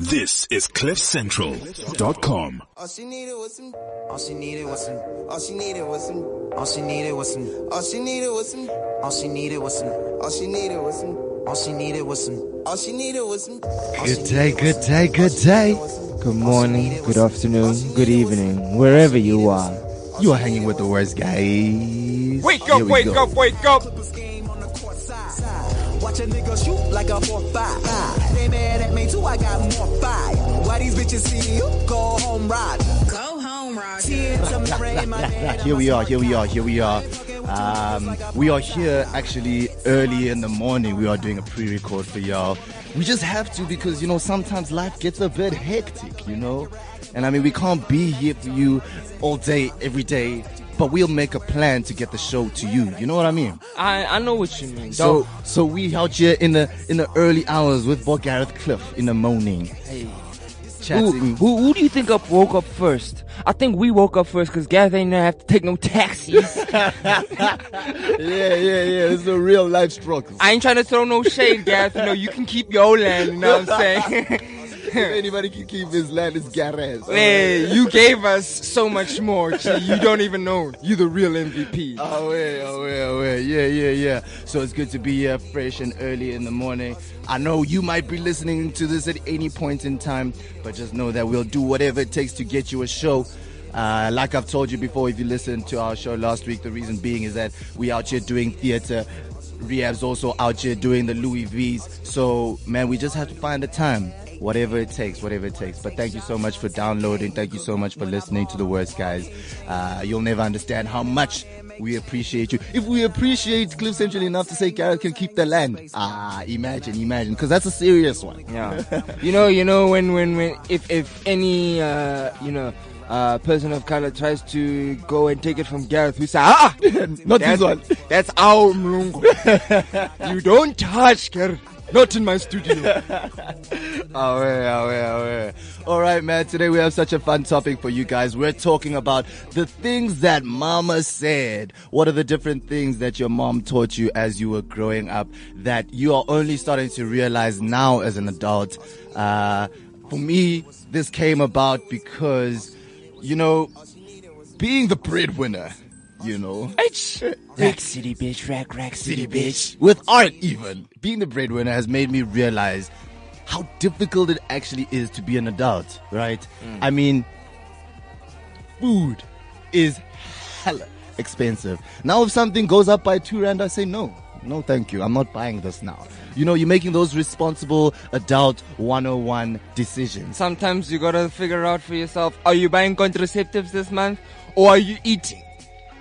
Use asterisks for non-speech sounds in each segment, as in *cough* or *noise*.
This is CliffCentral.com. All she needed was some. All she needed was some. All she needed was some. All she needed was some. All she needed was some. All she needed was some. All she needed was some. All she needed was some. All she needed was some. Good day, good day, good day. Good morning, good afternoon, good evening, wherever you are. You are hanging with the worst guys. Wake up, wake go. up, wake up. Watch a nigga shoot like a 4-5. They mad at me too, I got more fire. Why these bitches see you? Go home ride. Go home, Roger. Tears of my rain, my *laughs* dad. Here we are, here we are, here we are. Um, we are here actually early in the morning. We are doing a pre-record for y'all. We just have to because, you know, sometimes life gets a bit hectic, you know? And I mean, we can't be here for you all day, every day, but we'll make a plan to get the show to you. You know what I mean? I I know what you mean. So, so we out here in the in the early hours with Bob Gareth Cliff in the morning, hey, who, who who do you think up woke up first? I think we woke up first because Gav ain't gonna have to take no taxis. *laughs* yeah, yeah, yeah. It's a real life struggle. I ain't trying to throw no shade, Gav. You know you can keep your land. You know what I'm saying? *laughs* *laughs* if anybody can keep his land, it's Gareth. hey, you gave us so much more. Gee, you don't even know. You the real MVP. Oh yeah, oh yeah, oh yeah, yeah, yeah, yeah. So it's good to be here fresh and early in the morning. I know you might be listening to this at any point in time, but just know that we'll do whatever it takes to get you a show. Uh, like I've told you before, if you listened to our show last week, the reason being is that we out here doing theater. Rehab's also out here doing the Louis V's. So man, we just have to find the time. Whatever it takes, whatever it takes. But thank you so much for downloading. Thank you so much for listening to the worst guys. Uh, you'll never understand how much we appreciate you. If we appreciate Cliff Central enough to say Gareth can keep the land, ah, imagine, imagine, because that's a serious one. Yeah. *laughs* you know, you know when when when if if any uh you know uh person of color tries to go and take it from Gareth, we say ah *laughs* Not that's, this one. That's our mlungu. *laughs* you don't touch Gareth. Not in my studio. Oh, yeah, oh, yeah, oh, yeah. All right, man. Today we have such a fun topic for you guys. We're talking about the things that mama said. What are the different things that your mom taught you as you were growing up that you are only starting to realize now as an adult? Uh, for me, this came about because, you know, being the breadwinner, you know, Rack City bitch, rack rack city bitch. with art even being the breadwinner has made me realize how difficult it actually is to be an adult right? Mm. I mean food is hella expensive. Now if something goes up by two rand i say no. No thank you. I'm not buying this now. You know you're making those responsible adult 101 decisions. Sometimes you gotta figure out for yourself: Are you buying contraceptives this month, or are you eating?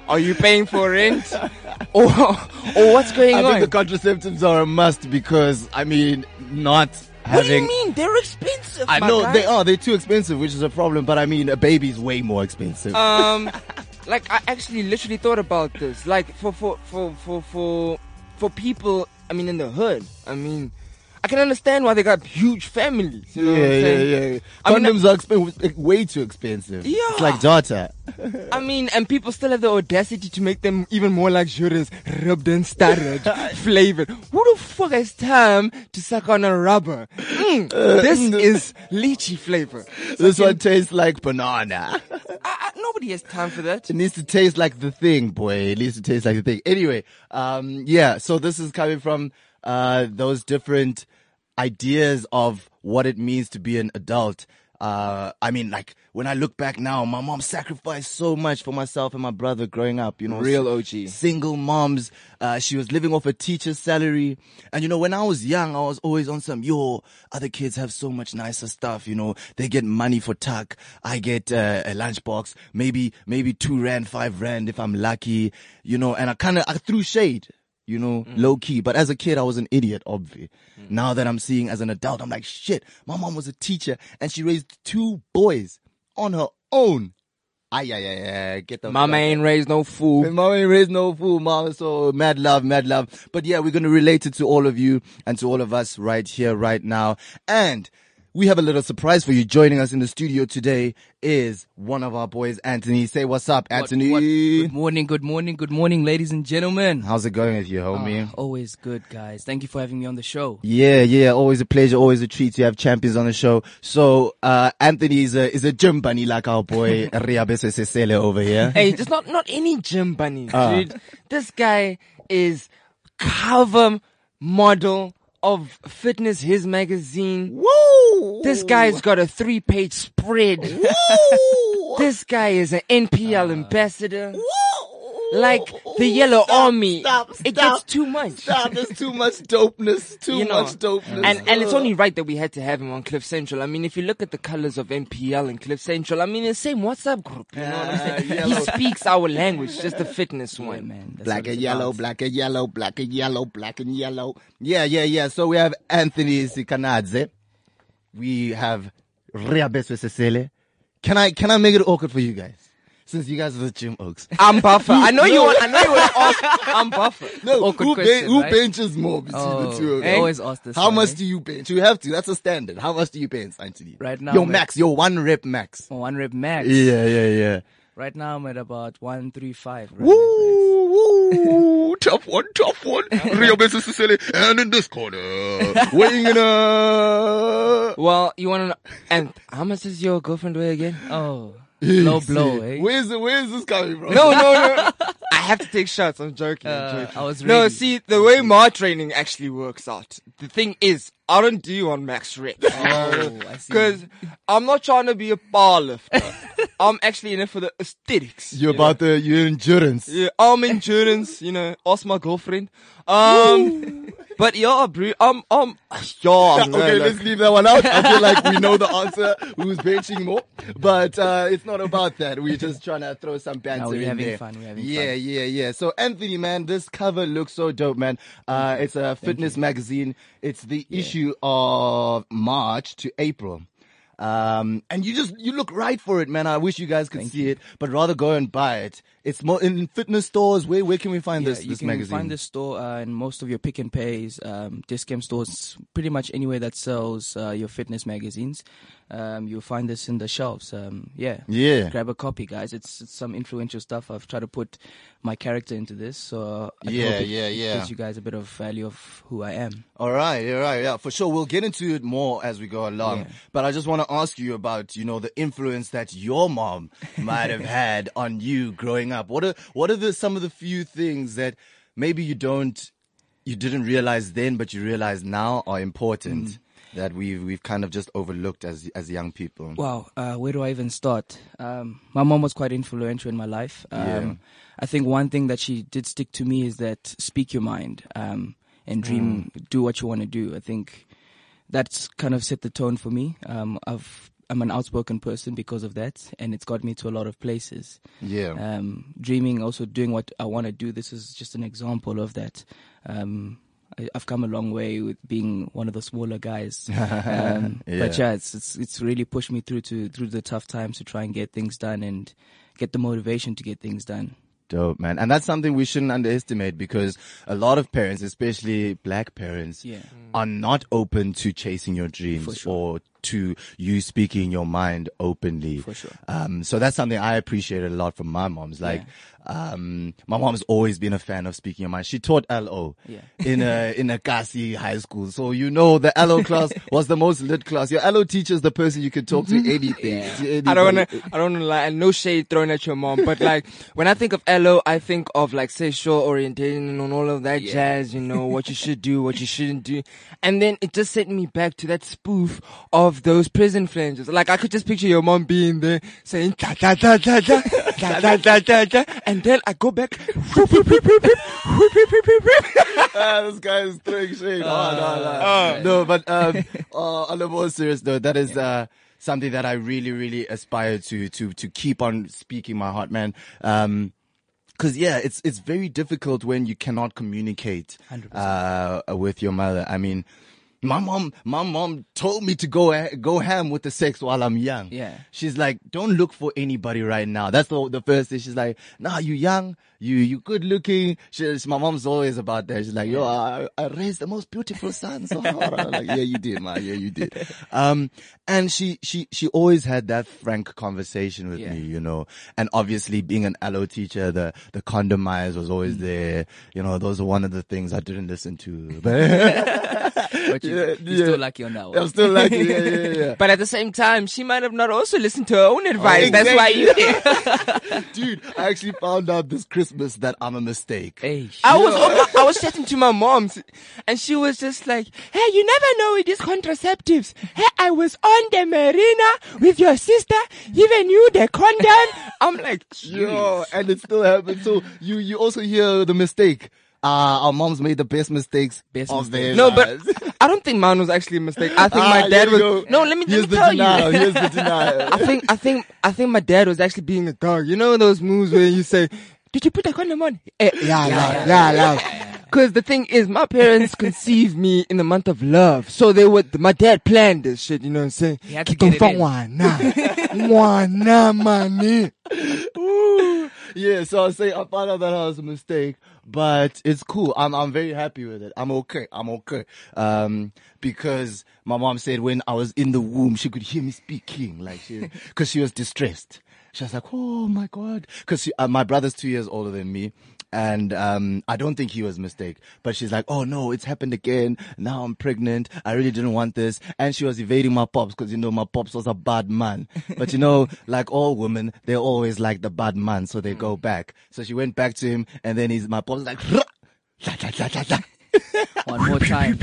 Are you paying for rent, *laughs* or or what's going i on? I think the contraceptives are a must because i mean not what do you mean? They're expensive. I know guy. they are. They're too expensive, which is a problem. But I mean, a baby's way more expensive. um *laughs* like i actually literally thought about this like for for for for for for people i mean in the hood i mean i can understand why they got huge families you know yeah, yeah, yeah. I mean, Condoms are expen- way too expensive. Yeah. It's like data. *laughs* I mean, and people still have the audacity to make them even more luxurious, rubbed and starred, *laughs* flavored. Who the fuck has time to suck on a rubber? Mm, this *laughs* is lychee flavor. This one tastes like banana. I, I, nobody has time for that. It needs to taste like the thing, boy. It needs to taste like the thing. Anyway, um, yeah. So this is coming from uh, those different ideas of what it means to be an adult. Uh, I mean, like when I look back now, my mom sacrificed so much for myself and my brother growing up. You know, Real OG. single moms. Uh, she was living off a teacher's salary. And you know, when I was young, I was always on some, yo, other kids have so much nicer stuff. You know, they get money for tuck. I get uh, a lunchbox, maybe, maybe two rand, five rand if I'm lucky, you know, and I kind of, I threw shade. You know, mm. low key. But as a kid, I was an idiot, obviously. Mm. Now that I'm seeing as an adult, I'm like, shit, my mom was a teacher and she raised two boys on her own. Ay, ay, ay, ay, get the Mama ain't raised no fool. and mama ain't raised no fool, mama. So mad love, mad love. But yeah, we're going to relate it to all of you and to all of us right here, right now. And we have a little surprise for you. Joining us in the studio today is one of our boys, Anthony. Say what's up, Anthony. What- what- good morning, good morning, good morning, ladies and gentlemen. How's it going with you, homie? Ah, always good, guys. Thank you for having me on the show. Yeah, yeah, always a pleasure, always a treat to have champions on the show. So, uh, Anthony is a, is a gym bunny like our boy *laughs* Riabese Sesele over here. Hey, just not not any gym bunny, Ah. dude. This guy is cover model of Fitness His magazine. Woo! This guy's got a three page spread. *laughs* this guy is an NPL ambassador. Like the Yellow Army. stop, it gets too much. Stop, there's too much dopeness, *laughs* too you know, much dopeness. and and it's only right that we had to have him on Cliff Central. I mean, if you look at the colors of NPL and Cliff Central, I mean, the same WhatsApp group. You know what I'm ah, saying? he speaks our language, just the fitness Yeah, one. man. That's black and yellow, about. black and yellow, black and yellow, black and yellow. Yeah, yeah, yeah. So we have Anthony Sikanadze. We have Riabeswe Sesele. Can I can I make it awkward for you guys? Since you guys are the gym oaks. *laughs* I'm buffer. I know you want. I know you want to ask. I'm *laughs* buffer. No, Awkward who, question, who right? benches more between Oh, the two of you? always ask this How one, much eh? do you bench? You have to. That's a standard. How much do you bench, Anthony? Right now, Your man. max, your one rep max. Oh, One rep max. Yeah, yeah, yeah. Right now I'm at about one three five. Woo, woo, *laughs* tough one, tough one. Rio Besses Sicily, and in this corner, weighing in a. Well, you want to? And how much does your girlfriend weigh again? Oh, low blow, eh? Where's the, where's this coming from? No, no, no. *laughs* I have to take shots. I'm joking. I'm Uh, joking. I was No, see, the way my training actually works out, the thing is, I don't do on max rep. *laughs* Oh, I see. Because I'm not trying to be a bar lifter. *laughs* I'm actually in it for the aesthetics. You're you know? about the your endurance. Yeah, I'm endurance, you know, ask my girlfriend. Um, but yeah, bro, I'm, I'm, yeah, man, Okay, like- let's leave that one out. I feel like we know the answer. Who's benching more? But uh, it's not about that. We're just trying to throw some banter No, we're in having there. fun, we're having yeah, fun. yeah, yeah. So Anthony, man, this cover looks so dope, man. Uh, it's a fitness magazine. It's the issue of March to April. Um, and you just, you look right for it, man. I wish you guys could see it, but rather go and buy it. It's more in fitness stores. Where, where can we find Yeah, this, you this can magazine? find this store uh, in most of your pick and pays, um, discount stores, pretty much anywhere that sells uh, your fitness magazines. Um, you'll find this in the shelves. Um, yeah, Yeah. Grab a copy, guys. It's, it's some influential stuff. I've tried to put my character into this, so I Yeah, yeah, yeah. gives you guys a bit of value of who I am. All right, all right, yeah, for sure. We'll get into it more as we go along. Yeah. But I just want to ask you about, you know, the influence that your mom might have *laughs* had on you growing up. What are what are the some of the few things that maybe you don't you didn't realize then, but you realize now are important Mm. that we've we've kind of just overlooked as as young people. Wow, uh, where do I even start? Um, my mom was quite influential in my life. Um, Yeah. I think one thing that she did stick to me is that speak your mind um, and dream, do what you want to do. I think that's kind of set the tone for me. Um, I've I'm an outspoken person because of that, and it's got me to a lot of places. Yeah. Um, dreaming, also doing what I want to do. This is just an example of that. Um, I, I've come a long way with being one of the smaller guys. *laughs* Um, But Yeah. yeah, it's, it's it's really pushed me through to through the tough times to try and get things done and get the motivation to get things done. Dope, man. And that's something we shouldn't underestimate because a lot of parents, especially black parents, Yeah. are not open to chasing your dreams sure. or to you speaking your mind openly. For sure. Um, so that's something I appreciated a lot from my mom's. Like, um, my mom's always been a fan of speaking your mind. She taught LO Yeah. in a, in a Kasi high school. So you know the LO class *laughs* was the most lit class. Your LO teacher is the person you could talk to *laughs* anything. to I don't wanna. I don't wanna lie, no shade thrown at your mom, but like, when I think of LO, I think of like sexual orientation and all of that jazz, you know, what you should do, what you shouldn't do. And then it just sent me back to that spoof of those prison flanges. Like, I could just picture your mom being there saying, da da da da da, da da da da da, and then I go back, ah, this guy is throwing shade. oh, no, no. no, but um, *laughs* uh, on a more serious note, that is uh, something that I really, really aspire to to to keep on speaking my heart, man. Um, Cause yeah, it's it's very difficult when you cannot communicate uh, with your mother. I mean, My mom, my mom told me to go go ham with the sex while I'm young. Yeah. She's like, don't look for anybody right now. That's the the first thing. She's like, nah, you young, you you good looking. She's my mom's always about that. She's like, yo, I, I raised the most beautiful son. So like, yeah, you did, man. Yeah, you did. *laughs* Um, and she she she always had that frank conversation with Yeah. me, you know. And obviously, being an LO teacher, the the condomize was always Mm. there. You know, those are one of the things I didn't listen to. *laughs* But But you, Yeah, you're yeah. still lucky on that one. I'm still like, yeah, yeah, yeah. *laughs* But at the same time, she might have not also listened to her own oh, advice. That's why you. *laughs* Dude, I actually found out this Christmas that I'm a mistake. Hey, I was I was chatting to my mom, and she was just like, "Hey, you never know with these contraceptives. Hey, I was on the Mirena with your sister, giving you the condom." I'm like, Yo, and it still happens. So you, you also hear the mistake. Uh, our moms made the best mistakes Best of their No, but. I don't think mine was actually a mistake. I think Ah, my here dad we was. go. No, let me, Here's let the tell denial. you. *laughs* Here's the denial. I think I think I think my dad was actually being a dog. You know those moves where you say, "Did you put a condom on?" Eh, yeah, yeah, yeah, yeah. Because the thing is, my parents conceived me in the month of love, so they would. My dad planned this shit. You know what I'm saying? He had to get it in. Mwana money. *laughs* Ooh. Yeah, so I say I found out that I was a mistake, but it's cool. I'm I'm very happy with it. I'm okay. I'm okay. Um, because my mom said when I was in the womb, she could hear me speaking, like she, *laughs* because she was distressed. She was like, "Oh my god," because uh, my brother's two years older than me. And um, I don't think he was a mistake, but she's like, "Oh no, it's happened again. Now I'm pregnant. I really didn't want this." And she was evading my pops because you know my pops was a bad man. But you know, *laughs* like all women, they're always like the bad man, so they go back. So she went back to him, and then he's my pops like. *laughs* one more time.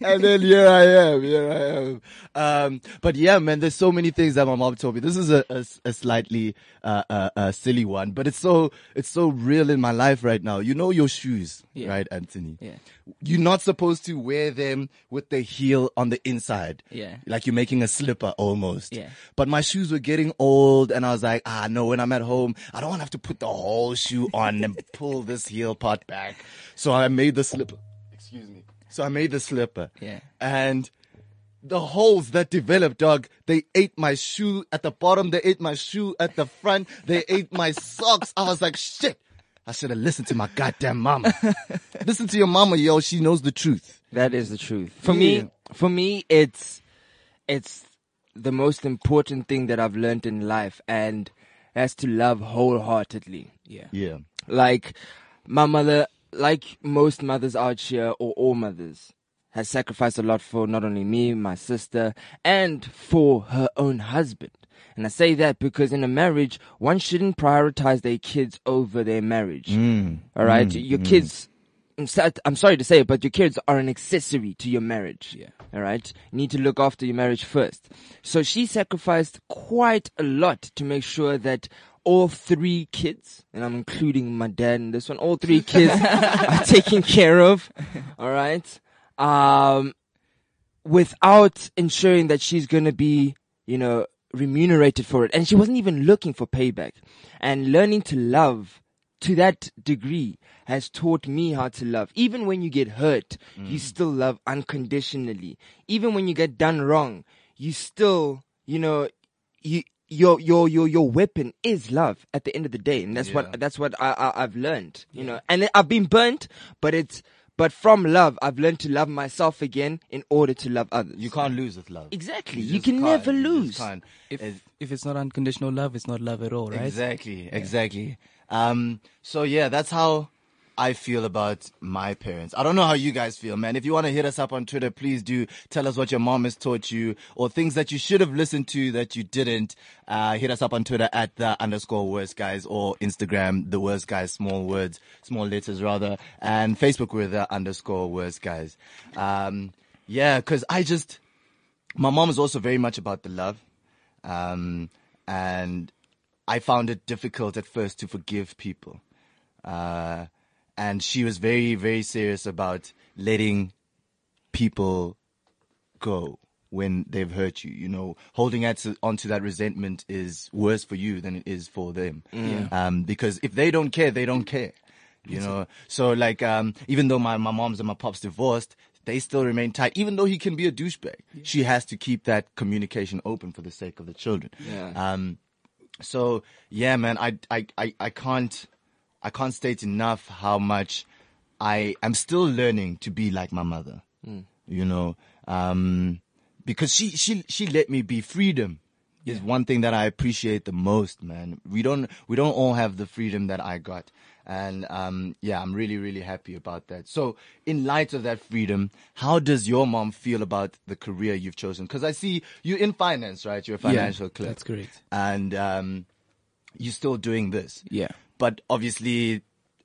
and then here I am, here I am. Um, but yeah, man, there's so many things that my mom told me. This is a, a, a slightly, uh, uh, uh, silly one, but it's so, it's so real in my life right now. You know your shoes, Yeah. right, Anthony? Yeah. You're not supposed to wear them with the heel on the inside. Yeah. Like you're making a slipper almost. Yeah. But my shoes were getting old and I was like, ah, no, when I'm at home, I don't want to have to put the whole shoe on and *laughs* pull this heel part back. So I made the slipper. Excuse me. So I made the slipper. Yeah. And the holes that developed, dog, they ate my shoe at the bottom. They ate my shoe at the front. They ate my socks. I was like, shit. I should have listened to my goddamn mama. *laughs* Listen to your mama, yo. She knows the truth. That is the truth. For Yeah. me, for me, it's it's the most important thing that I've learned in life, and that's to love wholeheartedly. Yeah. Yeah. Like my mother, like most mothers out here, or all mothers, has sacrificed a lot for not only me, my sister, and for her own husband. And I say that because in a marriage, one shouldn't prioritize their kids over their marriage. Mm, all right, mm, your mm. kids. I'm I'm sorry to say it, but your kids are an accessory to your marriage. Yeah. All right. You need to look after your marriage first. So she sacrificed quite a lot to make sure that all three kids, and I'm including my dad in this one, all three *laughs* kids are taken care of. All right. Um, without ensuring that she's going to be, you know, remunerated for it. And she wasn't even looking for payback. And learning to love to that degree has taught me how to love. Even when you get hurt, mm. you still love unconditionally. Even when you get done wrong, you still, you know, you, your, your, your, your weapon is love at the end of the day. And that's Yeah. what, that's what I, I, I've learned, you know, and I've been burnt, but it's, but from love, I've learned to love myself again in order to love others. You can't lose with love. Exactly. You, just can can't. never You lose. can't. If It's- if it's not unconditional love, it's not love at all, right? Exactly, exactly. Um, so yeah, that's how I feel about my parents. I don't know how you guys feel, man. If you want to hit us up on Twitter, please do tell us what your mom has taught you or things that you should have listened to that you didn't. Uh, hit us up on Twitter at the underscore worst guys or Instagram, the worst guys, small words, small letters rather, and Facebook with the underscore worst guys. Um, yeah, cause I just, my mom is also very much about the love. Um, and I found it difficult at first to forgive people. Uh, and she was very, very serious about letting people go when they've hurt you. You know, holding on onto that resentment is worse for you than it is for them. Um, because if they don't care, they don't care. You know, so like, um, even though my, my mom's and my pops divorced, they still remain tight, even though he can be a douchebag. She has to keep that communication open for the sake of the children. Yeah. Um, so yeah, man, I, I, I, I can't, I can't state enough how much I am still learning to be like my mother. You know, um, because she, she, she let me be freedom is one thing that I appreciate the most, man. We don't, we don't all have the freedom that I got. And, um, yeah, I'm really, really happy about that. So in light of that freedom, how does your mom feel about the career you've chosen? Cause I see you in finance, right? You're a financial clerk. that's correct. And, um, you're still doing this. Yeah. But obviously,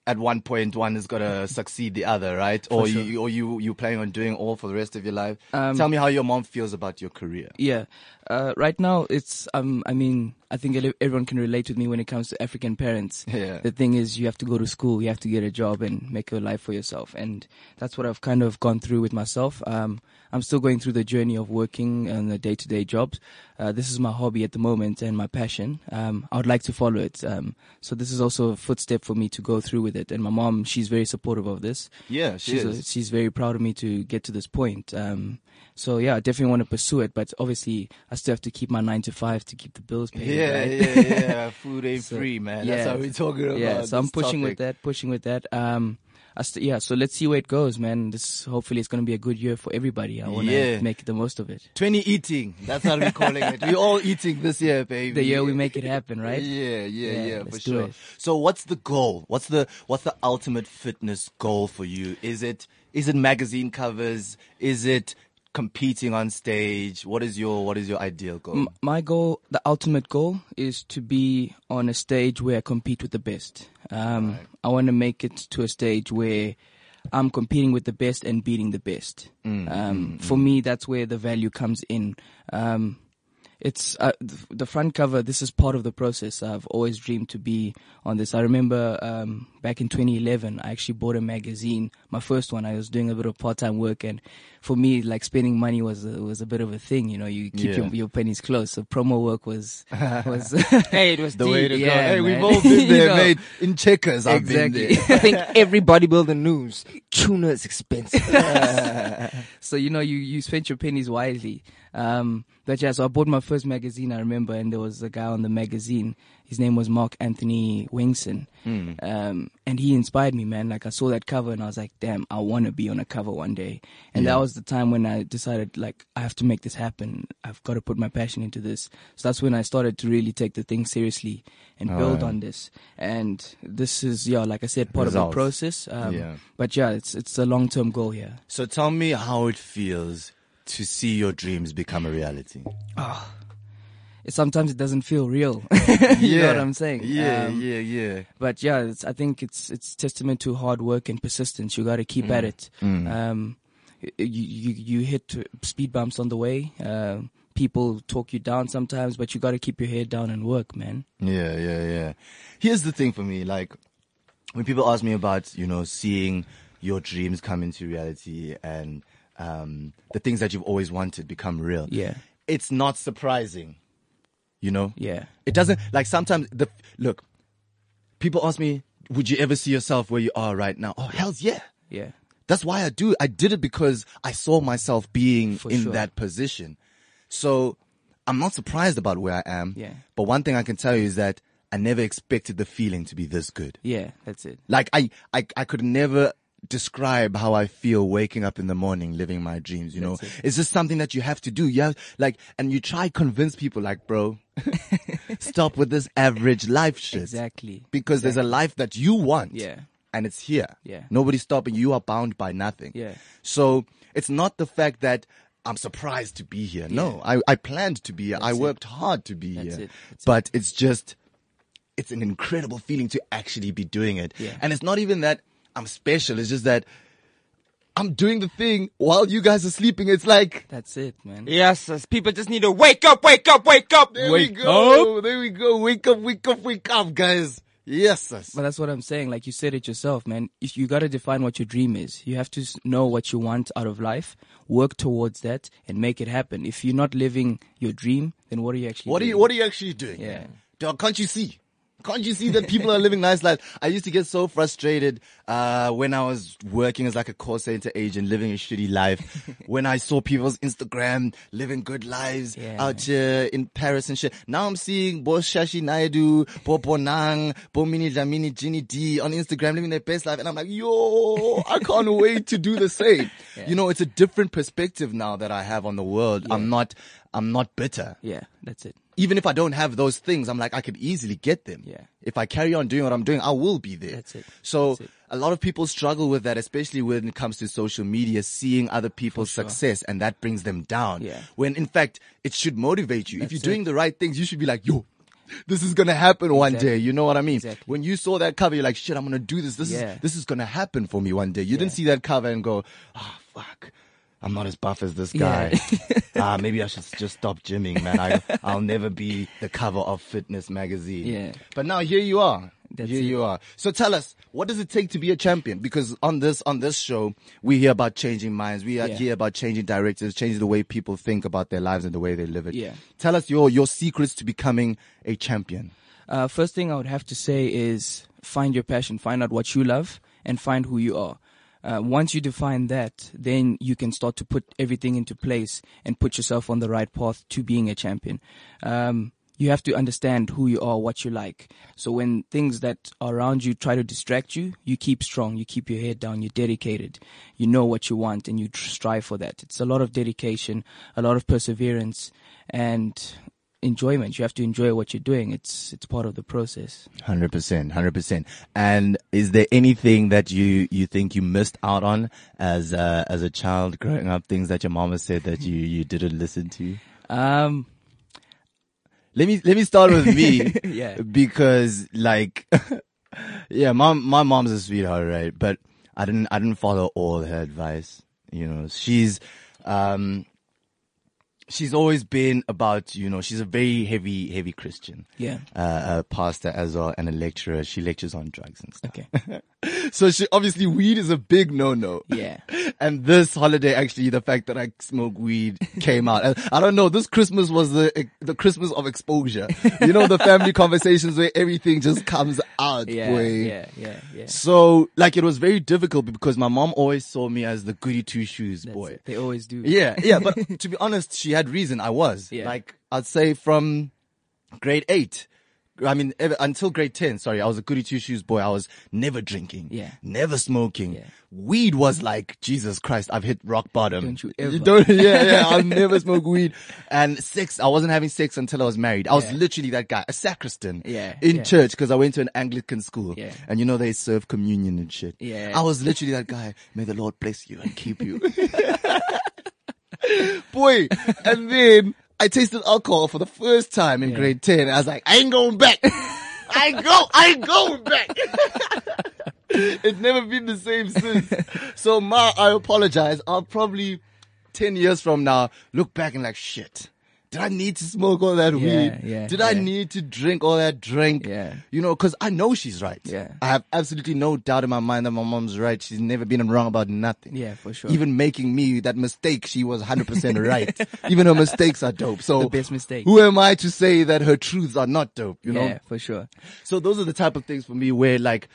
at one point, one has got to succeed the other, right? Or sure. you, or you, you planning on doing all for the rest of your life. Um, Tell me how your mom feels about your career. Yeah. Uh, right now, it's um. I mean, I think everyone can relate with me when it comes to African parents. *laughs* Yeah. The thing is, you have to go to school, you have to get a job, and make a life for yourself, and that's what I've kind of gone through with myself. Um, I'm still going through the journey of working and the day-to-day jobs. Uh, this is my hobby at the moment and my passion. Um, I would like to follow it. Um, so this is also a footstep for me to go through with it. And my mom, she's very supportive of this. Yeah, she she's is. she's very proud of me to get to this point. Um, so yeah, I definitely want to pursue it, but obviously I still have to keep my nine to five to keep the bills paid. Yeah, right? yeah, yeah. *laughs* Food ain't So, free, man. yeah. That's how we're talking about. Yeah, so I'm pushing with that, pushing with that. Um, st- yeah, so let's see where it goes, man. This hopefully it's going to be a good year for everybody. I want to Yeah. make the most of it. 20 eating. That's how we're calling it. We're all eating this year, baby. The year we make it happen, right? Yeah, yeah, Yeah, yeah, for sure. it. So what's the goal? What's the what's the ultimate fitness goal for you? Is it is it magazine covers? Is it competing on stage? What is your what is your ideal goal? M- my goal, the ultimate goal, is to be on a stage where I compete with the best. Um, I want to make it to a stage where I'm competing with the best and beating the best. um, for me, that's where the value comes in. Um, it's uh, the front cover. This is part of the process. I've always dreamed to be on this. I remember um, back in 2011, I actually bought a magazine, my first one. I was doing a bit of part-time work, and for me, like spending money was a, was a bit of a thing. You know, you keep Yeah. your, your pennies close. So promo work was *laughs* was *laughs* Hey, it was the way to deep. go. yeah, hey, we've man. all been *laughs* You there, know. mate. In checkers, I've been exactly. there. I think every bodybuilder knows tuna is expensive. so you know you you spent your pennies wisely. Um, but yeah, so I bought my first magazine. I remember, and there was a guy on the magazine. His name was Mark Anthony Wingson, um, and he inspired me, man. Like I saw that cover, and I was like, "Damn, I want to be on a cover one day." And that was the time when I decided, like, I have to make this happen. I've got to put my passion into this. So that's when I started to really take the thing seriously and build on this. And this is, yeah, like I said, part Results. of the process. Um, Yeah. But yeah, it's it's a long term goal here. So tell me how it feels to see your dreams become a reality. Oh, sometimes it doesn't feel real. *laughs* you know what I'm saying? Yeah, Um, yeah, yeah. But yeah, it's, I think it's it's testament to hard work and persistence. You got to keep Mm. at it. Um, you, you you hit speed bumps on the way. Um people talk you down sometimes, but you got to keep your head down and work, man. Yeah, yeah, yeah. Here's the thing for me, like when people ask me about, you know, seeing your dreams come into reality and um, the things that you've always wanted become real. Yeah. It's not surprising. You know? Yeah. It doesn't like sometimes the look, people ask me, would you ever see yourself where you are right now? Oh hell's yeah. Yeah. That's why I do. it. I did it because I saw myself being For in sure. that position. So I'm not surprised about where I am. Yeah. But one thing I can tell you is that I never expected the feeling to be this good. Yeah. That's it. Like I, I, I could never describe how I feel waking up in the morning, living my dreams. You know, That's it. it's just something that you have to do. Yeah, like, and you try convince people like, bro, *laughs* stop with this average life shit. Exactly. Because there's a life that you want. Yeah. And it's here. Yeah. Nobody's stopping you. Are bound by nothing. Yeah. So it's not the fact that I'm surprised to be here. No, I, I planned to be here. I it. worked hard to be That's here. it. That's it. but it's just, it's an incredible feeling to actually be doing it. Yeah. And it's not even that I'm special. It's just that I'm doing the thing while you guys are sleeping. It's like, That's it, man. yes, yes, people just need to wake up, wake up, wake up. there wake we go. There we go. Wake up, wake up, wake up, guys. Yes, sis. But that's what I'm saying. Like you said it yourself, man. If you got to define what your dream is, you have to know what you want out of life, work towards that, and make it happen. If you're not living your dream, then what are you actually? What are doing? you, what are you actually doing? Yeah. Dog, can't you see? Can't you see that people are living nice lives? I used to get so frustrated uh, when I was working as like a call center agent, living a shitty life. *laughs* when I saw people's Instagram living good lives Yeah. out here in Paris and shit. Now I'm seeing Bo Shashi Naidoo, Bo Bonang, Bo Minnie Dlamini, Ginny D on Instagram living their best life. And I'm like, yo, I can't *laughs* wait to do the same. You know, it's a different perspective now that I have on the world. I'm not, I'm not bitter Yeah, that's it. Even if I don't have those things, I'm like, I could easily get them. Yeah. If I carry on doing what I'm doing, I will be there. That's it. So That's it. a lot of people struggle with that, especially when it comes to social media, seeing other people's sure. success and that brings them down. Yeah. When in fact, it should motivate you. if you're That's doing the right things, you should be like, yo, this is gonna happen one day. You know what I mean? Exactly. When you saw that cover, you're like, shit, I'm gonna do this. This Yeah. is, this is gonna happen for me one day. You didn't see that cover and go, ah, fuck. I'm not as buff as this Yeah. guy. ah, *laughs* maybe I should just stop gymming, man. I, I'll never be the cover of Fitness magazine. Yeah. But now here you are. That's here it. you are. So tell us, what does it take to be a champion? Because on this on this show, we hear about changing minds. We Yeah. hear about changing directives, changing the way people think about their lives and the way they live it. Yeah. Tell us your your secrets to becoming a champion. Uh, first thing I would have to say is find your passion, find out what you love, and find who you are. Uh, once you define that, then you can start to put everything into place and put yourself on the right path to being a champion. Um, you have to understand who you are, what you like. So when things that are around you try to distract you, you keep strong, you keep your head down, you're dedicated, you know what you want, and you strive for that. It's a lot of dedication, a lot of perseverance, and enjoyment. You have to enjoy what you're doing. It's it's part of the process. Hundred percent, hundred percent. And is there anything that you you think you missed out on as uh, as a child growing up? Things that your mama said that you you didn't listen to. Um, Let me let me start with me. *laughs* Yeah. Because like, *laughs* yeah, my my mom's a sweetheart, right? But I didn't I didn't follow all her advice. You know, she's um she's always been about you know she's a very heavy heavy Christian. Yeah. Uh, a pastor as well and a lecturer. She lectures on drugs and stuff. okay. *laughs* So she obviously weed is a big no no. Yeah. *laughs* And this holiday, actually, the fact that I smoke weed came out. And I don't know. This Christmas was the the Christmas of exposure. You know, the family *laughs* conversations where everything just comes out. Yeah. boy. Yeah. Yeah. Yeah. So, like, it was very difficult because my mom always saw me as the goody two shoes boy. it. They always do. Yeah, yeah. But *laughs* to be honest, she had reason. I was Yeah. like, I'd say from grade eight. I mean, ever, until grade 10, sorry, I was a goody two shoes boy. I was never drinking. Yeah. Never smoking. Yeah. Weed was like, Jesus Christ, I've hit rock bottom. Don't you ever. don't- *laughs* yeah, yeah, I'll *laughs* never smoke weed. And sex, I wasn't having sex until I was married. I was Yeah. literally that guy, a sacristan. Yeah, In yeah. church, cause I went to an Anglican school. Yeah. And you know, they serve communion and shit. Yeah. I was literally that guy. May the Lord bless you and keep you. *laughs* Boy. And then I tasted alcohol for the first time in Yeah. grade 10. I was like, I ain't going back. *laughs* I go, I ain't going back. *laughs* it's never been the same since. So Ma, I apologize. I'll probably 10 years from now look back and like, shit. Did I need to smoke all that weed? yeah, Did I yeah. need to drink all that drink? Yeah. You know, cause I know she's right. Yeah. I have absolutely no doubt in my mind that my mom's right. She's never been wrong about nothing. Yeah, for sure. Even making me that mistake, she was 100% right. *laughs* Even her mistakes are dope. So The best mistake. Who am I to say that her truths are not dope? You know? yeah, for sure. So those are the type of things for me where like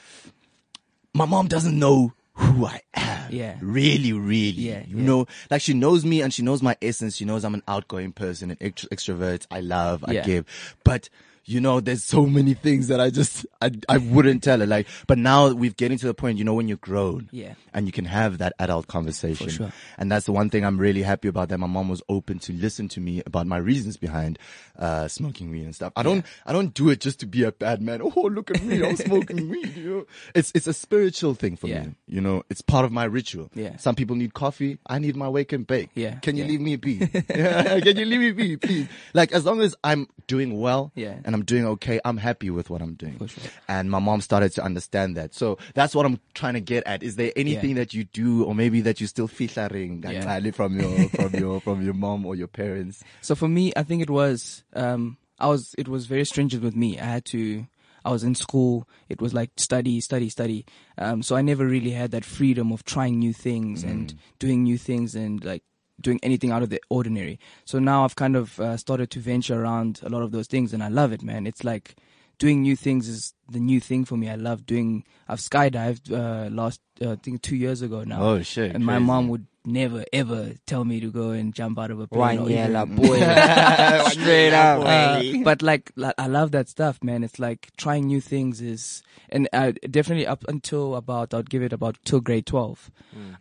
my mom doesn't know who I am. Yeah. Really, really. Yeah, You yeah. know, like she knows me and she knows my essence. She knows I'm an outgoing person, an extro- extrovert. I love, I Yeah. give. But you know, there's so many things that I just, I, I wouldn't tell her. Like, but now we've getting to the point, you know, when you're grown. Yeah. And you can have that adult conversation. Sure. And that's the one thing I'm really happy about that my mom was open to listen to me about my reasons behind, uh, smoking weed and stuff. I don't, I don't do it just to be a bad man. *laughs* Oh, look at me. I'm *laughs* smoking weed. You know, it's, it's a spiritual thing for Yeah. me. You know, it's part of my ritual. Yeah. Some people need coffee. I need my wake and bake. Yeah, Can you yeah. leave me be? yeah. *laughs* Can you leave me be, please? Like, as long as I'm doing well Yeah. And I'm doing okay, I'm happy with what I'm doing. Sure. And my mom started to understand that. So that's what I'm trying to get at. Is there anything that you do or maybe that you still featuring Yeah. from your, from your, from your mom or your parents? So for me, I think it was, um, I was, it was very stringent with me. I had to, I was in school. It was like study, study, study. Um, so I never really had that freedom of trying new things and doing new things and like doing anything out of the ordinary. So now I've kind of uh, started to venture around a lot of those things and I love it, man. It's like doing new things is the new thing for me. I love doing. I've skydived uh, last uh, I think two years ago now. Oh, shit, And my mom would never ever tell me to go and jump out of a plane. or One even- yellow boy. *laughs* *laughs* Straight up. uh, but like, like, I love that stuff, man. It's like trying new things is, and uh, definitely up until about, I'd give it about till grade 12.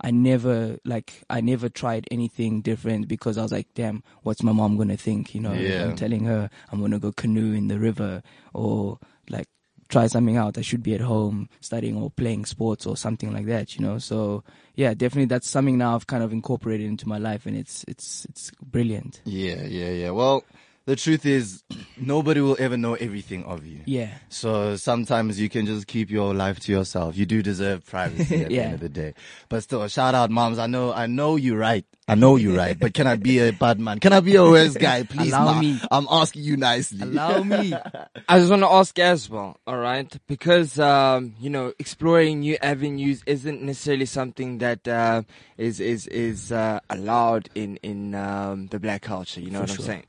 I never, like, I never tried anything different because I was like, damn, what's my mom going to think? You know, Yeah. I'm telling her I'm going to go canoe in the river or like, try something out. I should be at home studying or playing sports or something like that, you know. So yeah, definitely that's something now I've kind of incorporated into my life and it's it's it's brilliant. Yeah, yeah, yeah. Well, the truth is, nobody will ever know everything of you. Yeah. So sometimes you can just keep your life to yourself. You do deserve privacy at the *laughs* Yeah. end of the day. But still, shout out, moms. I know, I know you're right. I know you're right. But can I be a bad man? Can I be a worse guy? *laughs* Please, Allow ma. me. I'm asking you nicely. Allow me. *laughs* I just want to ask as well, all right? Because um, you know, exploring new avenues isn't necessarily something that uh, is is is uh, allowed in in um, the black culture. You know what I'm saying?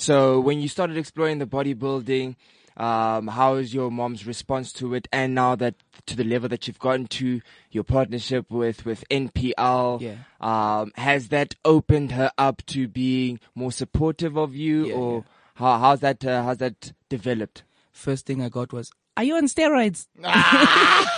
So when you started exploring the bodybuilding, um, how is your mom's response to it? And now that to the level that you've gotten to, your partnership with with NPL, Yeah. um, has that opened her up to being more supportive of you, Yeah, or yeah. how how's that uh, how's that developed? First thing I got was, "Are you on steroids?" *laughs*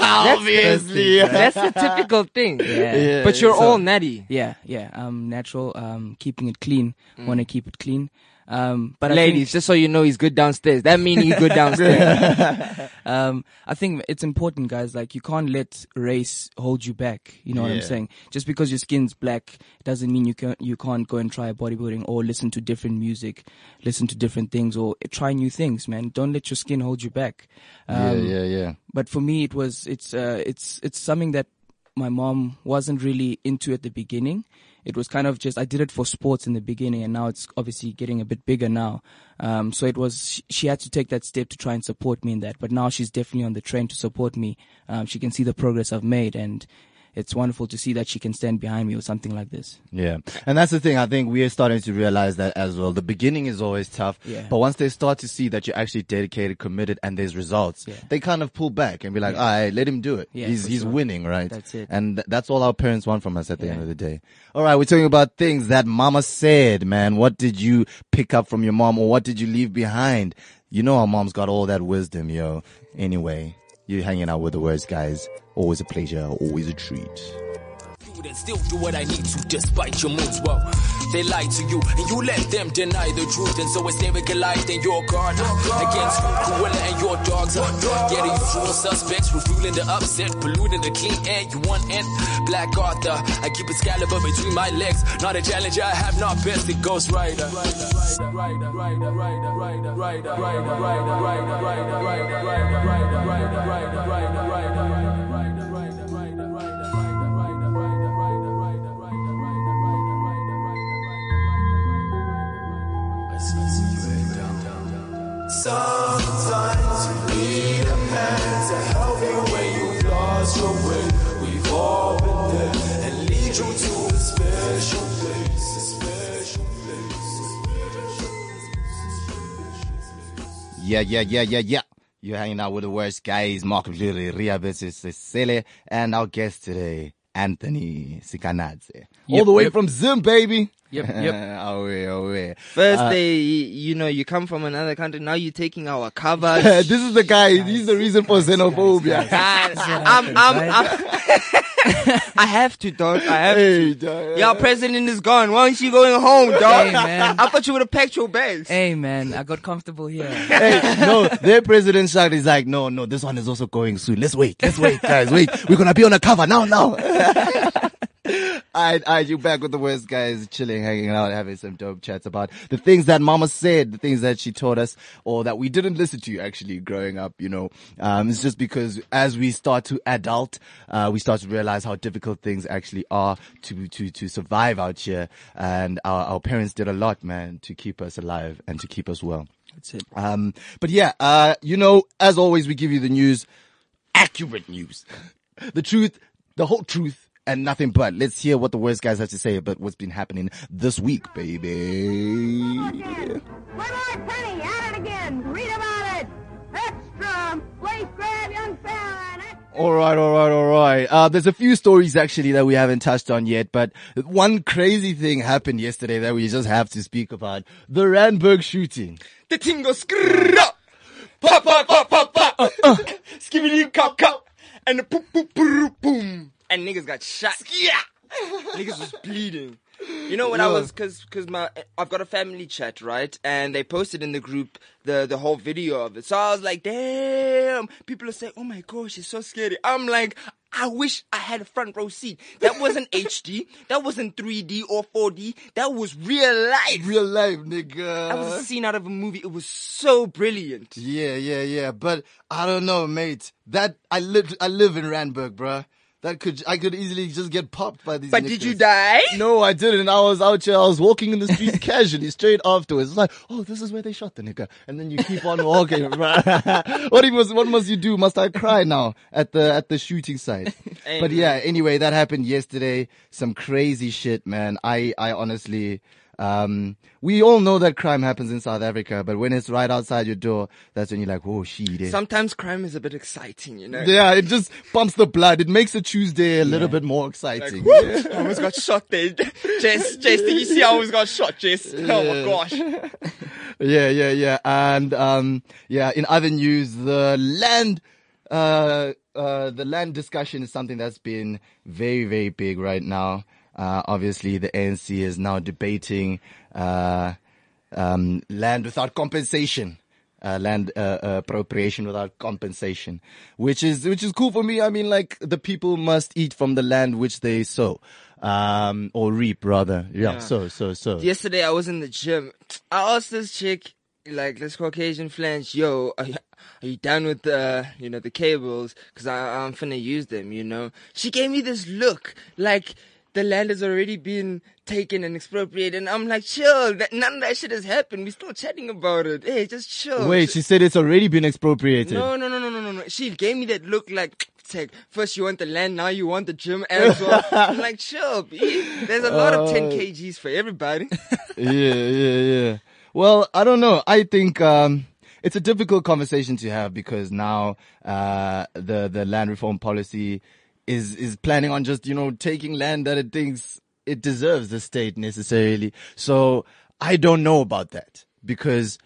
Obviously. That's a typical thing. Yeah. But you're So- all natty. Yeah, yeah. Um, natural. Um, keeping it clean. Want to keep it clean. Um, but Ladies, just so you know, he's good downstairs. That means he's good downstairs. *laughs* um, I think it's important, guys. Like you can't let race hold you back. You know what I'm saying? Just because your skin's black doesn't mean you can't you can't go and try bodybuilding or listen to different music, listen to different things, or try new things, man. Don't let your skin hold you back. yeah, Um, yeah, yeah. but for me it was it's uh it's it's something that my mom wasn't really into at the beginning. It was kind of just i did it for sports in the beginning and now it's obviously getting a bit bigger now. Um so it was she, had to take that step to try and support me in that but now she's definitely on the train to support me. Um she can see the progress i've made and it's wonderful to see that she can stand behind me with something like this Yeah. And that's the thing. I think we are starting to realize that as well. The beginning is always tough. Yeah. But once they start to see that you're actually dedicated, committed, and there's results, Yeah. they kind of pull back and be like, all right, let him do it. Yeah, he's, he's sure. winning, right? That's it. And th- that's all our parents want from us at the end of the day. All right. We're talking about things that mama said, man. What did you pick up from your mom or what did you leave behind? You know, our mom's got all that wisdom, yo. Anyway, you're hanging out with the worst guys. Always a pleasure. Always a treat. And still do what I need to despite your moves. Well, they lie to you and you let them deny the truth. And so it's never collide in your guard against Cruella and your dogs. Get usual suspects, refueling the upset, polluting the clean air you want. And Black Arthur, I keep Excalibur between my legs. Not a challenger, I have not best the Ghost Rider. Sometimes you need a hand to help you when you've lost your way. We've all been there and lead you to a special place. A special place. Yeah, yeah, yeah, yeah, yeah. You're hanging out with the worst guys, Mark Lurie, Ria versus Cecile, and our guest today, Anthony Sikanadze. All the way yep. from Zim, baby. Yep, *laughs* yep. Oh, away, oh, away. First uh, day, you know, you come from another country. Now you're taking our covers. *laughs* this is the guy, he's the reason for xenophobia. *laughs* I'm, I'm, I'm, I have to, dog. I have Hey, to. dog. Y'all president is gone. Why aren't you going home, dog? Hey, man. I thought you would have packed your bags. hey man i got comfortable here hey, no, their president shot is like, no, no, this one is also going soon. Let's wait, let's wait, guys, wait. We're gonna be on a cover now, now. *laughs* Alright, alright, you back with the worst guys, chilling, hanging out, having some dope chats about the things that mama said, the things that she taught us, or that we didn't listen to actually growing up, you know. Um, it's just because as we start to adult, uh, we start to realize how difficult things actually are to, to, to survive out here. And our, our parents did a lot, man, to keep us alive and to keep us well. that's it Um, but yeah, uh, you know, as always, we give you the news, accurate news, *laughs* the truth, the whole truth, and nothing but. Let's hear what the worst guys have to say about what's been happening this week, baby. One more penny, at it again. Read about it. Let's All right, all right, all right. Uh, there's a few stories actually that we haven't touched on yet, but one crazy thing happened yesterday that we just have to speak about. The Randburg shooting. The thing goes pop, pop, pop, pop, pop, skibbity cop cop, and boom, boom, boom, boom, and niggas got shot. Yeah, *laughs* niggas was bleeding. You know what I was, cause, cause my, I've got a family chat, right? And they posted in the group the, the whole video of it. So I was like, damn, people are saying, oh my gosh, it's so scary. I'm like, I wish I had a front row seat. That wasn't *laughs* HD. That wasn't 3D or 4D. That was real life. Real life, nigga. That was a scene out of a movie. It was so brilliant. Yeah, yeah, yeah. But I don't know, mate. That I live, I live in Randburg, bruh. That could, I could easily just get popped by these. But did you die? No, I didn't. I was out here. I was walking in the streets *laughs* casually, straight afterwards. It's like, oh, this is where they shot the nigga, and then you keep on walking. *laughs* what must, what must you do? Must I cry now at the at the shooting site? but yeah, anyway, that happened yesterday. Some crazy shit, man. I I honestly. Um, we all know that crime happens in South Africa, but when it's right outside your door, that's when you're like, oh shit. Sometimes crime is a bit exciting, you know. Yeah, it just pumps the blood. It makes a Tuesday a little bit more Like, exciting. whoo, I almost got shot there. Jess, Jess, did you see I almost got shot, Jess? Oh my gosh. *laughs* Yeah, yeah, yeah. And um yeah, in other news, the land uh uh the land discussion is something that's been very, very big right now. Uh obviously the ANC is now debating uh um land without compensation. Uh, land uh, uh, appropriation without compensation, which is which is cool for me. I mean, like the people must eat from the land which they sow, um, or reap rather. Yeah, Yeah. so so so. Yesterday I was in the gym. I asked this chick, like this Caucasian flange, yo, are you, are you done with the, you know, the cables? Cause I, I'm finna use them, you know? She gave me this look, like the land has already been taken and expropriated. And I'm like, chill, that, none of that shit has happened. We're still chatting about it. Hey, just chill. Wait, she said it's already been expropriated. No, no, no, no, no, no, no. She gave me that look like, take, first you want the land, now you want the gym as well. *laughs* I'm like, chill, B. There's a lot of 10 kgs for everybody. *laughs* yeah, yeah, yeah. Well, I don't know. I think um, it's a difficult conversation to have because now uh, the the land reform policy is is planning on just you know taking land that it thinks it deserves the state necessarily. So I don't know about that because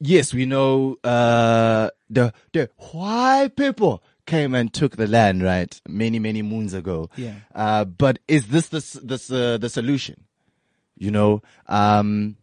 yes, we know uh, the the white people came and took the land right many many moons ago. Yeah. Uh, but is this the the uh, the solution? You know. Um,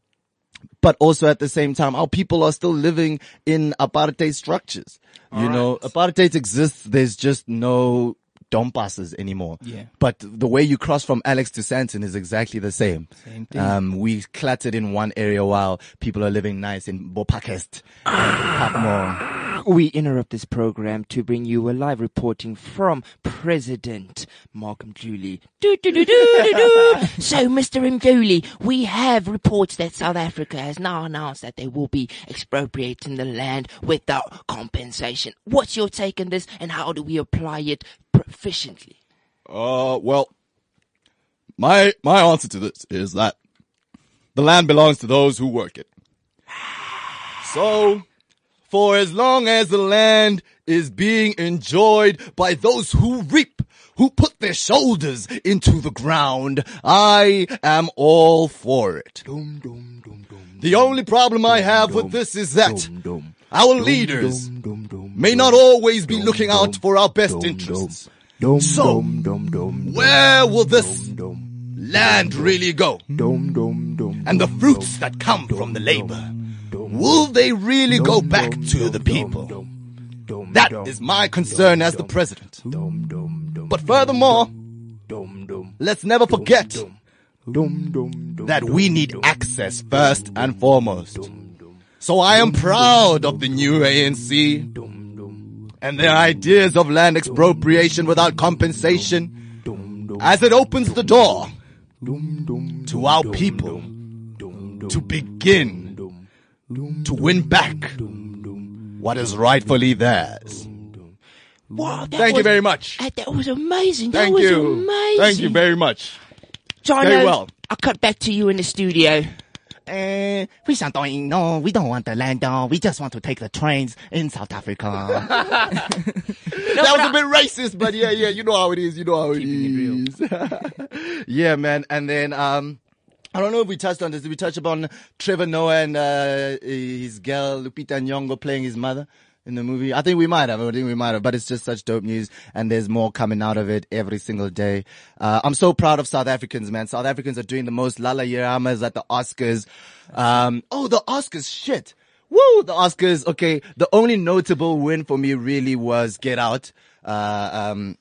but also at the same time, our people are still living in apartheid structures. You know, apartheid exists. There's just no Dompasses anymore. Yeah. But the way you cross from Alex to Sandton is exactly the same. Same thing. Um, we clattered in one area while people are living nice in Bopakest and Parkmore. We interrupt this program to bring you a live reporting from President Malcolm Julie. Do, do, do, do, do, do. *laughs* So, Mr. Mvuli, we have reports that South Africa has now announced that they will be expropriating the land without compensation. What's your take on this, and how do we apply it proficiently? Uh, well, my my answer to this is that the land belongs to those who work it. So, for as long as the land is being enjoyed by those who reap, who put their shoulders into the ground, I am all for it. The only problem I have with this is that our leaders may not always be looking out for our best interests. So, where will this land really go? And the fruits that come from the labor, will they really go back to the people? That is my concern as the president. But furthermore, let's never forget that we need access first and foremost. So I am proud of the new ANC and their ideas of land expropriation without compensation as it opens the door to our people to begin to win back what is rightfully theirs. Wow, that Thank you very much. uh, That was amazing. that Thank was you. amazing. Thank you very much. Jono, very well. I'll cut back to you in the studio. We shan't no, we don't want the land, no. We just want to take the trains in South Africa. *laughs* that was a bit racist, but yeah, yeah, you know how it is. You know how it is. *laughs* yeah, man. And then, um, I don't know if we touched on this. Did we touch upon Trevor Noah and uh, his girl Lupita Nyong'o playing his mother in the movie? I think we might have. I think we might have. But it's just such dope news, and there's more coming out of it every single day. Uh, I'm so proud of South Africans, man. South Africans are doing the most Lalla Hirayama's at the Oscars. Um, oh, the Oscars, shit. Woo, the Oscars. Okay, the only notable win for me really was Get Out. Uh, um,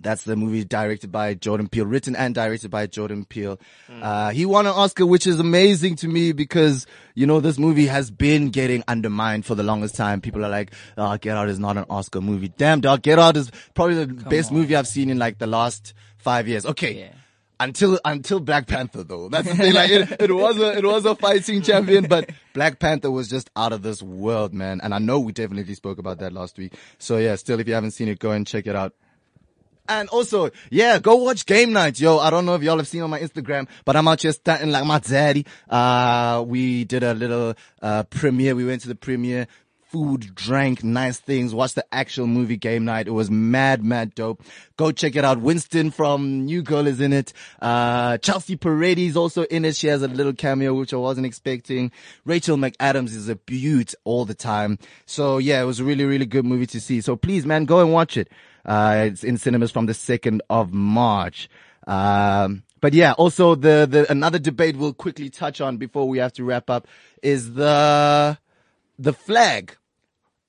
that's the movie directed by Jordan Peele, written and directed by Jordan Peele. Uh, he won an Oscar, which is amazing to me because, you know, this movie has been getting undermined for the longest time. People are like, oh, Get Out is not an Oscar movie. Damn, dog, Get Out is probably the best movie I've seen in like the last five years. Okay. Yeah. Until, until Black Panther though. That's the thing. Like it, it was a, it was a fighting champion, but Black Panther was just out of this world, man. And I know we definitely spoke about that last week. So yeah, still, if you haven't seen it, go and check it out. And also, yeah, go watch Game Night, yo. I don't know if y'all have seen on my Instagram, but I'm out here stunting like my daddy. Uh, we did a little, uh, premiere. We went to the premiere. Food, drank, nice things, watched the actual movie game night. It was mad, mad dope. Go check it out. Winston from New Girl is in it. Uh, Chelsea Peretti also in it. She has a little cameo, which I wasn't expecting. Rachel McAdams is a beaut all the time. So yeah, it was a really, really good movie to see. So please, man, go and watch it. Uh, it's in cinemas from the 2nd of March. Um, but yeah, also the, the, another debate we'll quickly touch on before we have to wrap up is the, the flag.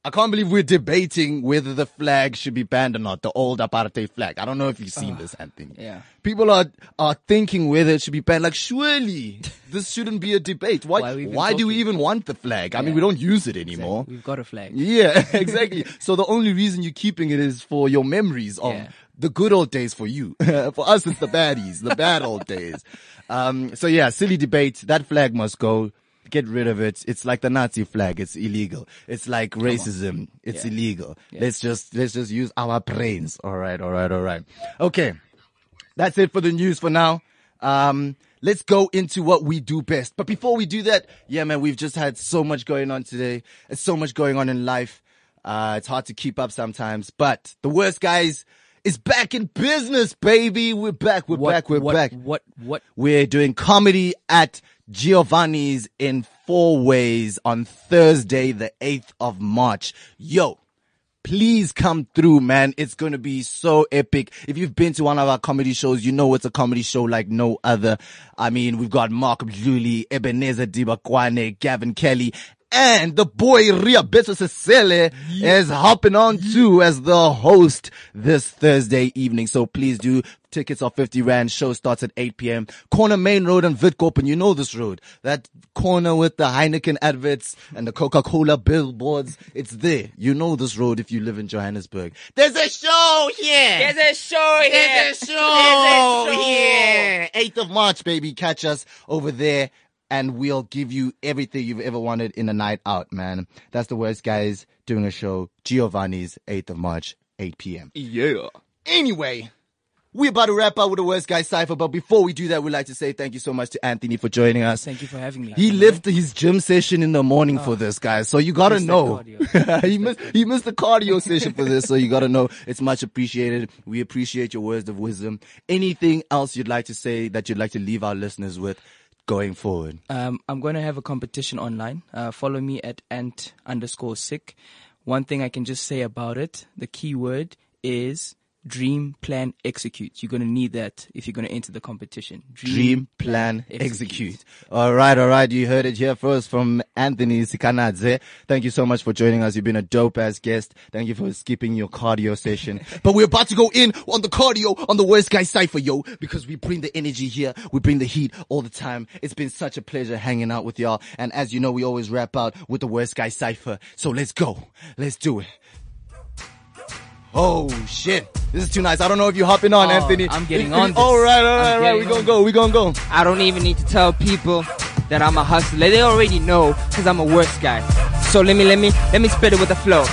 I can't believe we're debating whether the flag should be banned or not, the old apartheid flag. I don't know if you've seen this, Anthony. yeah. People are, are thinking whether it should be banned. Like, surely this shouldn't be a debate. Why, Why why, do we even want the flag? I mean, we don't use it anymore. We've got a flag. Yeah, *laughs* exactly. so the only reason you're keeping it is for your memories of Yeah. the good old days for you. *laughs* for us, it's the baddies, the bad old days. Um, so yeah, silly debate. That flag must go. Get rid of it. It's like the Nazi flag. It's illegal. It's like racism. It's Yeah. illegal. Let's just, let's just use our brains. All right. All right. All right. Okay. That's it for the news for now. Um, let's go into what we do best. But before we do that, yeah, man, we've just had so much going on today. It's so much going on in life. Uh, it's hard to keep up sometimes, but the worst guys is back in business, baby. We're back. We're What, back. We're what, back. What? What? We're doing comedy at Giovanni's in Fourways on Thursday, the 8th of March. Yo, please come through, man. It's going to be so epic. If you've been to one of our comedy shows, you know it's a comedy show like no other. I mean, we've got Mark Lurie, Ebenezer Dibakwane, Gavin Kelly, and the boy Ria Beto Sesele is hopping on too as the host this Thursday evening. So please do. Tickets are 50 Rand. Show starts at 8 p.m. Corner Main Road and Vidkop. And you know this road. That corner with the Heineken adverts and the Coca-Cola billboards. It's there. You know this road if you live in Johannesburg. There's a show here. There's a show here. There's a show here. 8th of March, baby. Catch us over there and we'll give you everything you've ever wanted in a night out, man. That's the worst guys doing a show. Giovanni's 8th of March, 8 p.m. Yeah. Anyway, we're about to wrap up with the worst guy cipher, but before we do that, we'd like to say thank you so much to Anthony for joining us. Thank you for having me. He left his gym session in the morning for oh. this, guys. So you gotta Missed know. *laughs* he missed he missed the cardio session for this, so you gotta know. It's much appreciated. We appreciate your words of wisdom. Anything else you'd like to say that you'd like to leave our listeners with going forward? Um, I'm going to have a competition online. Uh, follow me at ant underscore sick. One thing I can just say about it, the key word is dream, plan, execute. You're going to need that if you're going to enter the competition. Dream, plan, execute. All right, all right. You heard it here first from Anthony Sikanadze. Thank you so much for joining us. You've been a dope ass guest. Thank you for skipping your cardio session. *laughs* but we're about to go in on the cardio on the worst guy cipher, yo, because we bring the energy here. We bring the heat all the time. It's been such a pleasure hanging out with y'all. And as you know, we always wrap out with the worst guy cipher. So let's go. Let's do it. Oh shit. This is too nice. I don't know if you're hopping on, Oh, Anthony. I'm getting *laughs* on if- All this. right, all right, all right. We gonna on go. We gonna go. I don't even need to tell people that I'm a hustler. They already know because I'm a worst guy. So let me, let me, let me spit it with a flow.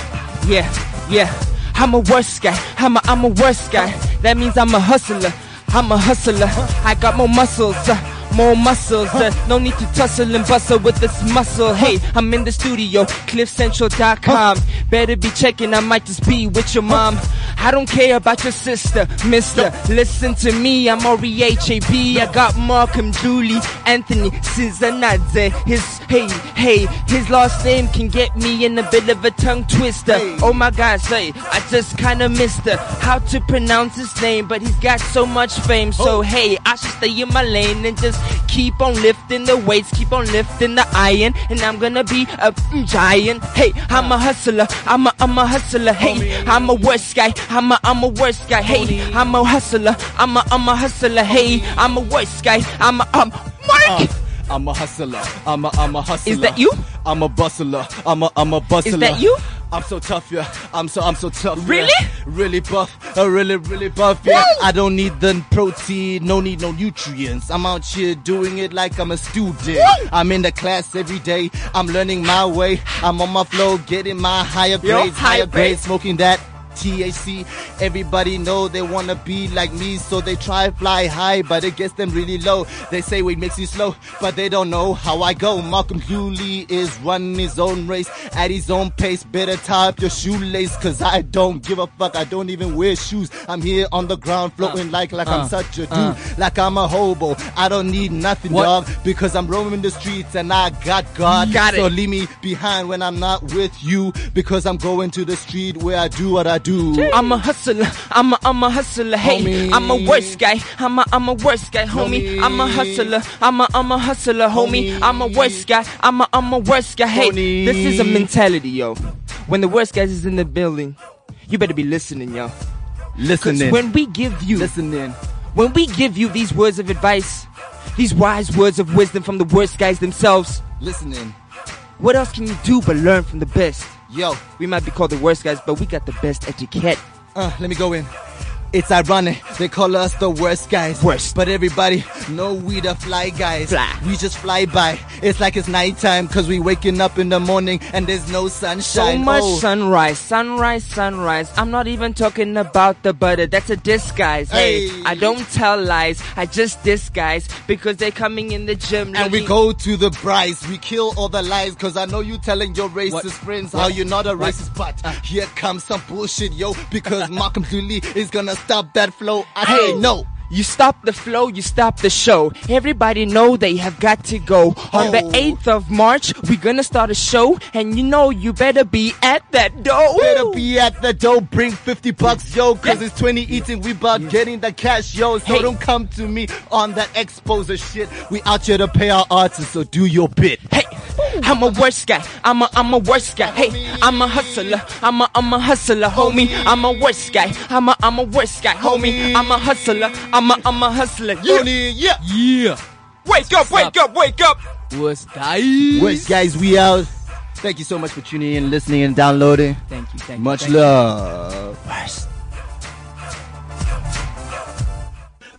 Yeah, yeah. I'm a worst guy. I'm a, I'm a worst guy. That means I'm a hustler. I'm a hustler. I got more muscles. uh, more muscles. Uh, no need to tussle and bustle with this muscle. Hey, I'm in the studio, cliffcentral.com. Better be checking, I might just be with your mom. I don't care about your sister, mister. Listen to me, I'm R-E-H-A-B. I got Malcolm, Dooley, Anthony, Sikanadze. His, hey, hey, his last name can get me in a bit of a tongue twister. Oh my god, say, I just kinda missed her. How to pronounce his name, but he's got so much fame. So hey, I should stay in my lane and just keep on lifting the weights, keep on lifting the iron, and I'm gonna be a mm, giant. Hey, I'm a hustler, I'm a, I'm a hustler. Hey, I'm a worst guy, I'm a, I'm a worst guy. Hey, I'm a hustler, I'm a, I'm a hustler. Hey, I'm a worst guy, I'm a, I'm Mark. I'm a hustler. I'm a I'm a hustler. Is that you? I'm a bustler. I'm a I'm a bustler. Is that you? I'm so tough, yeah. I'm so I'm so tough. yeah. Really? Really buff. Uh, really really buff. Yeah. I don't need the protein. No need no nutrients. I'm out here doing it like I'm a student. I'm in the class every day. I'm learning my way. I'm on my flow, getting my higher grades, higher higher grades, grades. smoking that. THC, everybody know they wanna be like me, so they try fly high, but it gets them really low. They say weed makes you slow, but they don't know how I go. Malcolm Dooley is running his own race at his own pace. Better tie up your shoelace, cause I don't give a fuck. I don't even wear shoes. I'm here on the ground uh, floating like like I'm uh, such a uh. dude, like I'm a hobo. I don't need nothing, What? dog, because I'm roaming the streets and I got God. Got so it. leave me behind when I'm not with you, because I'm going to the street where I do what I do. I'm a hustler. I'm a I'm a hustler. Hey, Homie. I'm a worst guy. I'm a I'm a worst guy, homie. Homie. I'm a hustler. I'm a I'm a hustler, homie. Homie. I'm a worst guy. I'm a I'm a worst guy. Hey, Homie. this is a mentality, yo. When the worst guys is in the building, you better be listening, yo. Listen Because in. when we give you Listen in. when we give you these words of advice, these wise words of wisdom from the worst guys themselves, Listen in. what else can you do but learn from the best? Yo, We might be called the worst guys, but we got the best etiquette. uh, let me go in. It's ironic, they call us the worst guys. Worst. But everybody know we the fly guys. Fly. We just fly by. It's like it's nighttime cause we waking up in the morning and there's no sunshine. So much Oh. sunrise, sunrise, sunrise. I'm not even talking about the butter. That's a disguise. Hey, Hey. I don't tell lies. I just disguise because they're coming in the gym. And we go to the prize. We kill all the lies. Cause I know you telling your racist What? friends What? how you're not a What? racist. But uh. here comes some bullshit, yo. Because *laughs* Malcolm Dooley is gonna stop that flow. I Hey. say no. You stop the flow, you stop the show. Everybody know they have got to go. On the Oh. 8th of March, we're gonna start a show, and you know you better be at that door. Better be at the door, bring 50 bucks, yo, cause Yeah. it's 20 eating, we about getting the cash, yo. So Hey. don't come to me on that exposer shit. We out here to pay our artists, so do your bit. Hey, I'm a worst guy. I'm a I'm a worst guy. Hey, I'm a hustler. I'm a I'm a hustler, homie. I'm a worst guy. I'm a I'm a worst guy, homie. I'm a hustler. I'm a I'm a hustler. Yeah. Tony, yeah. Yeah. Wake up, wake up, wake up. Worst guys. West guys, we out. Thank you so much for tuning in, listening, and downloading. Thank you. Thank you. Much thank you. love.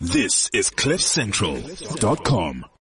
This is CliffCentral.com.